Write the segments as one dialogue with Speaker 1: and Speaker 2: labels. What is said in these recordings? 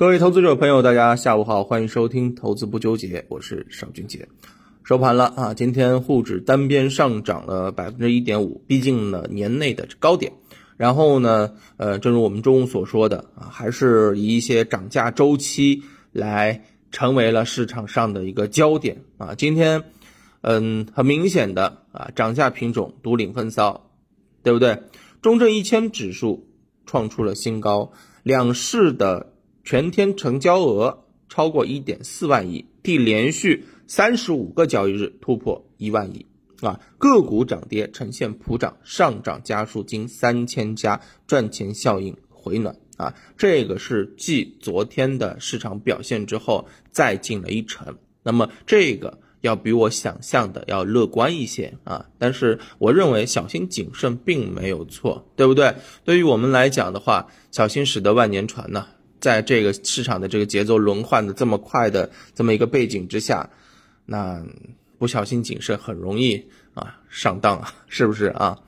Speaker 1: 各位投资者朋友，大家下午好，欢迎收听《投资不纠结》，我是邵军杰。收盘了啊，今天沪指单边上涨了百分之一点五，逼近了年内的高点。然后呢，呃，正如我们中午所说的啊，还是以一些涨价周期来成为了市场上的一个焦点啊。今天，嗯，很明显的啊，涨价品种独领风骚，对不对？中证一千指数创出了新高，两市的全天成交额超过一点四万亿，第连续三十五个交易日突破一万亿。啊，个股涨跌呈现普涨，上涨家数近三千家，赚钱效应回暖啊，这个是继昨天的市场表现之后再进了一层。那么这个要比我想象的要乐观一些啊，但是我认为小心谨慎并没有错，对不对？对于我们来讲的话，小心驶得万年船呢，在这个市场的这个节奏轮换的这么快的这么一个背景之下，那。不小心谨慎很容易啊上当啊，是不是啊？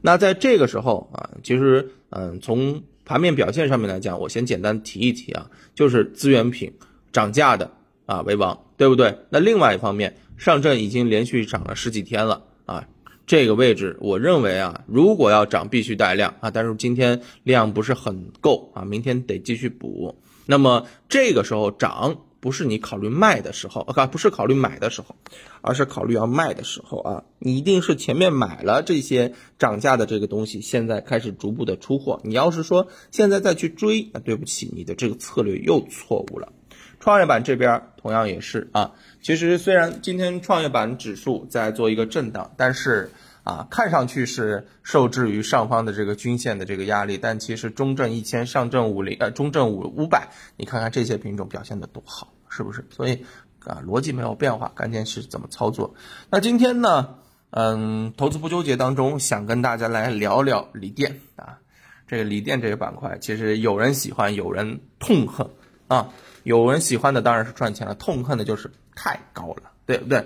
Speaker 1: 那在这个时候啊，其实嗯，从盘面表现上面来讲，我先简单提一提啊，就是资源品涨价的啊为王，对不对？那另外一方面，上证已经连续涨了十几天了啊，这个位置我认为啊，如果要涨必须带量啊，但是今天量不是很够啊，明天得继续补。那么这个时候涨。不是你考虑卖的时候，啊，不是考虑买的时候，而是考虑要卖的时候啊！你一定是前面买了这些涨价的这个东西，现在开始逐步的出货。你要是说现在再去追，那对不起，你的这个策略又错误了。创业板这边同样也是啊。其实虽然今天创业板指数在做一个震荡，但是。啊，看上去是受制于上方的这个均线的这个压力，但其实中证一千、上证五零、呃中证五五百，你看看这些品种表现的多好，是不是？所以啊，逻辑没有变化，关键是怎么操作。那今天呢，嗯，投资不纠结当中，想跟大家来聊聊锂电啊，这个锂电这个板块，其实有人喜欢，有人痛恨啊。有人喜欢的当然是赚钱了，痛恨的就是太高了，对不对？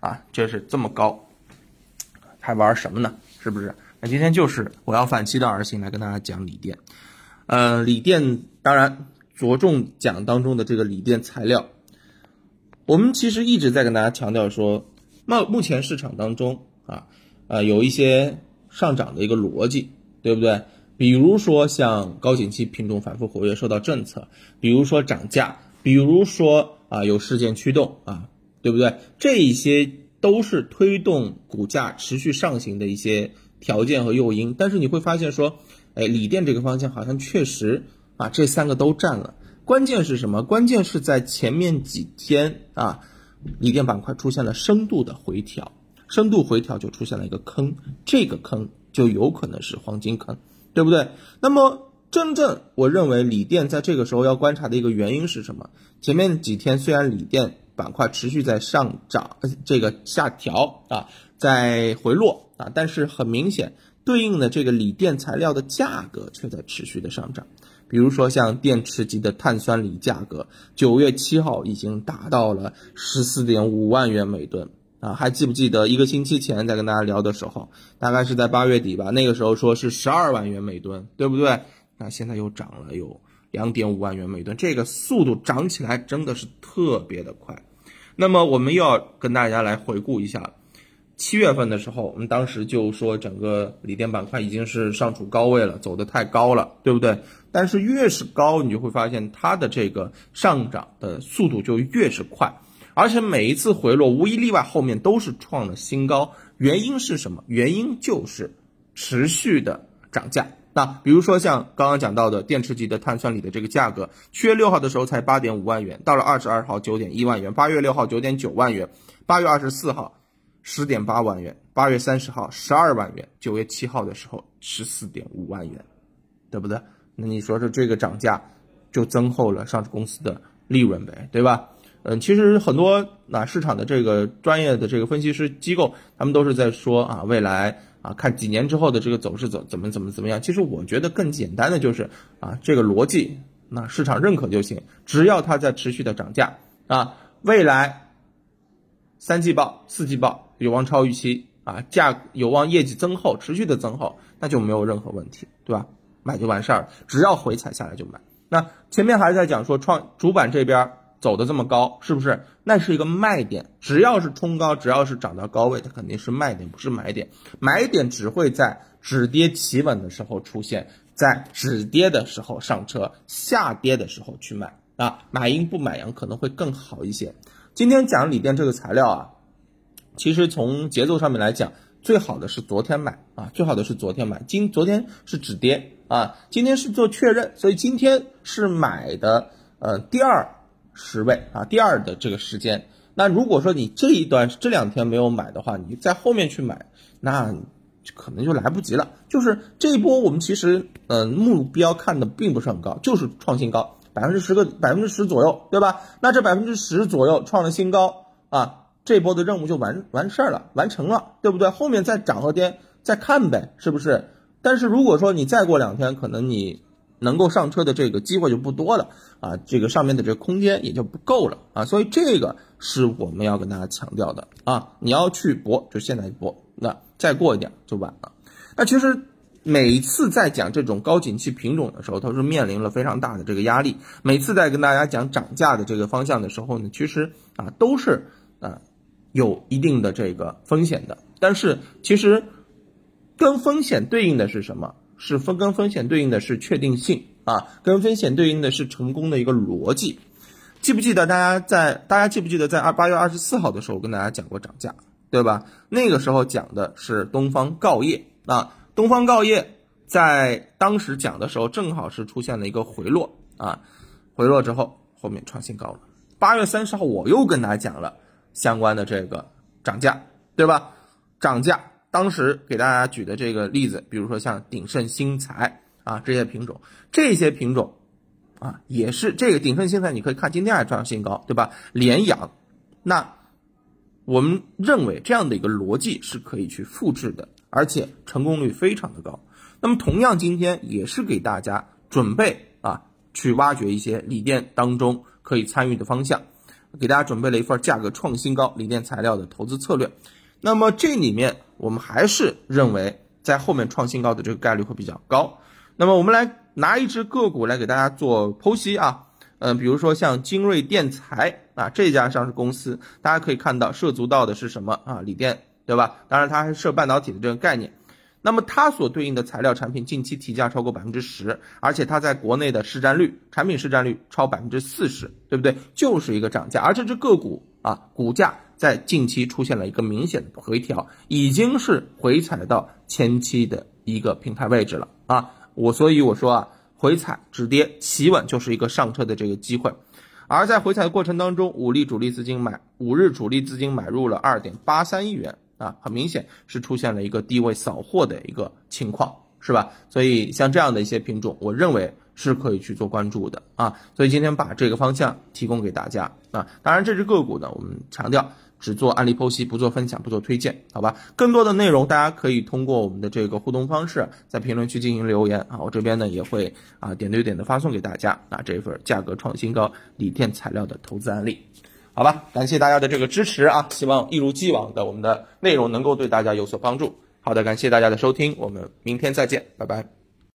Speaker 1: 啊，就是这么高。还玩什么呢？是不是？那今天就是我要反其道而行来跟大家讲锂电。呃，锂电当然着重讲当中的这个锂电材料。我们其实一直在跟大家强调说，目目前市场当中啊啊有一些上涨的一个逻辑，对不对？比如说像高景气品种反复活跃受到政策，比如说涨价，比如说啊有事件驱动啊，对不对？这一些。都是推动股价持续上行的一些条件和诱因，但是你会发现说，哎，锂电这个方向好像确实啊，这三个都占了。关键是什么？关键是在前面几天啊，锂电板块出现了深度的回调，深度回调就出现了一个坑，这个坑就有可能是黄金坑，对不对？那么真正我认为锂电在这个时候要观察的一个原因是什么？前面几天虽然锂电。板块持续在上涨，这个下调啊，在回落啊，但是很明显，对应的这个锂电材料的价格却在持续的上涨。比如说像电池级的碳酸锂价格，九月七号已经达到了十四点五万元每吨啊，还记不记得一个星期前在跟大家聊的时候，大概是在八月底吧，那个时候说是十二万元每吨，对不对？那现在又涨了有。两点五万元每吨，这个速度涨起来真的是特别的快。那么我们又要跟大家来回顾一下，七月份的时候，我们当时就说整个锂电板块已经是上处高位了，走的太高了，对不对？但是越是高，你就会发现它的这个上涨的速度就越是快，而且每一次回落无一例外后面都是创了新高。原因是什么？原因就是持续的涨价。那比如说像刚刚讲到的电池级的碳酸锂的这个价格，七月六号的时候才八点五万元，到了二十二号九点一万元，八月六号九点九万元，八月二十四号十点八万元，八月三十号十二万元，九月七号的时候十四点五万元，对不对？那你说说这个涨价就增厚了上市公司的利润呗，对吧？嗯，其实很多那市场的这个专业的这个分析师机构，他们都是在说啊，未来。啊，看几年之后的这个走势怎怎么怎么怎么样？其实我觉得更简单的就是啊，这个逻辑，那市场认可就行。只要它在持续的涨价啊，未来三季报、四季报有望超预期啊，价有望业绩增厚，持续的增厚，那就没有任何问题，对吧？买就完事儿，只要回踩下来就买。那前面还在讲说创主板这边走的这么高，是不是？那是一个卖点，只要是冲高，只要是涨到高位，它肯定是卖点，不是买点。买点只会在止跌企稳的时候出现，在止跌的时候上车，下跌的时候去买啊，买阴不买阳可能会更好一些。今天讲锂电这个材料啊，其实从节奏上面来讲，最好的是昨天买啊，最好的是昨天买。今昨天是止跌啊，今天是做确认，所以今天是买的呃第二十位啊，第二的这个时间。那如果说你这一段这两天没有买的话，你在后面去买，那可能就来不及了。就是这一波我们其实嗯目标看的并不是很高，就是创新高。百分之十个百分之十左右，对吧？那这百分之十左右创了新高啊，这波的任务就完完事儿了，完成了，对不对？后面再涨和跌再看呗，是不是？但是如果说你再过两天，可能你能够上车的这个机会就不多了啊，这个上面的这个空间也就不够了啊，所以这个是我们要跟大家强调的啊，你要去搏就现在搏，那再过一点就晚了。那其实。每次在讲这种高景气品种的时候，它是面临了非常大的这个压力。每次在跟大家讲涨价的这个方向的时候呢，其实啊都是啊有一定的这个风险的。但是其实跟风险对应的是什么？是风跟风险对应的是确定性啊，跟风险对应的是成功的一个逻辑。记不记得大家在大家记不记得在二八月二十四号的时候我跟大家讲过涨价，对吧？那个时候讲的是东方锆业啊。东方锆业在当时讲的时候，正好是出现了一个回落啊，回落之后后面创新高了。八月三十号我又跟大家讲了相关的这个涨价，对吧？涨价，当时给大家举的这个例子，比如说像鼎盛新材啊这些品种，这些品种啊也是这个鼎盛新材，你可以看今天还创新高，对吧？连阳，那我们认为这样的一个逻辑是可以去复制的。而且成功率非常的高，那么同样今天也是给大家准备啊，去挖掘一些锂电当中可以参与的方向，给大家准备了一份价格创新高锂电材料的投资策略。那么这里面我们还是认为在后面创新高的这个概率会比较高。那么我们来拿一只个股来给大家做剖析啊，嗯，比如说像精锐电材啊这家上市公司，大家可以看到涉足到的是什么啊？锂电。对吧？当然，它还涉半导体的这个概念。那么它所对应的材料产品近期提价超过百分之十，而且它在国内的市占率，产品市占率超百分之四十，对不对？就是一个涨价。而这只个股啊，股价在近期出现了一个明显的回调，已经是回踩到前期的一个平台位置了啊。我所以我说啊，回踩止跌企稳就是一个上车的这个机会。而在回踩的过程当中，五力主力资金买五日主力资金买入了二点八三亿元。啊，很明显是出现了一个低位扫货的一个情况，是吧？所以像这样的一些品种，我认为是可以去做关注的啊。所以今天把这个方向提供给大家啊。当然，这只个股呢，我们强调只做案例剖析，不做分享，不做推荐，好吧？更多的内容大家可以通过我们的这个互动方式，在评论区进行留言啊。我这边呢也会啊点对点的发送给大家啊这份价格创新高锂电材料的投资案例。好吧，感谢大家的这个支持啊！希望一如既往的我们的内容能够对大家有所帮助。好的，感谢大家的收听，我们明天再见，拜拜。